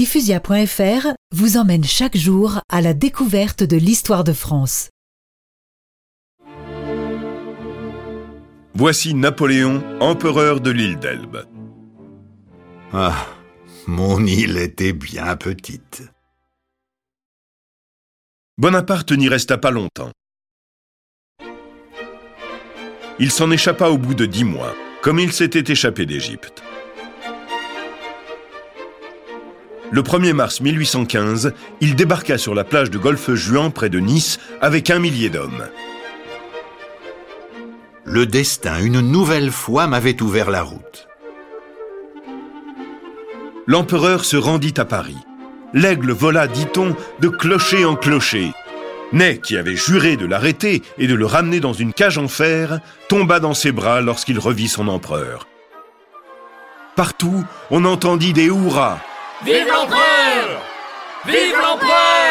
Diffusia.fr vous emmène chaque jour à la découverte de l'histoire de France. Voici Napoléon, empereur de l'île d'Elbe. Ah, mon île était bien petite. Bonaparte n'y resta pas longtemps. Il s'en échappa au bout de dix mois, comme il s'était échappé d'Égypte. Le 1er mars 1815, il débarqua sur la plage de Golfe-Juan près de Nice avec un millier d'hommes. Le destin, une nouvelle fois, m'avait ouvert la route. L'empereur se rendit à Paris. L'aigle vola, dit-on, de clocher en clocher. Ney, qui avait juré de l'arrêter et de le ramener dans une cage en fer, tomba dans ses bras lorsqu'il revit son empereur. Partout, on entendit des hurrahs. Vive l'empereur! Vive l'empereur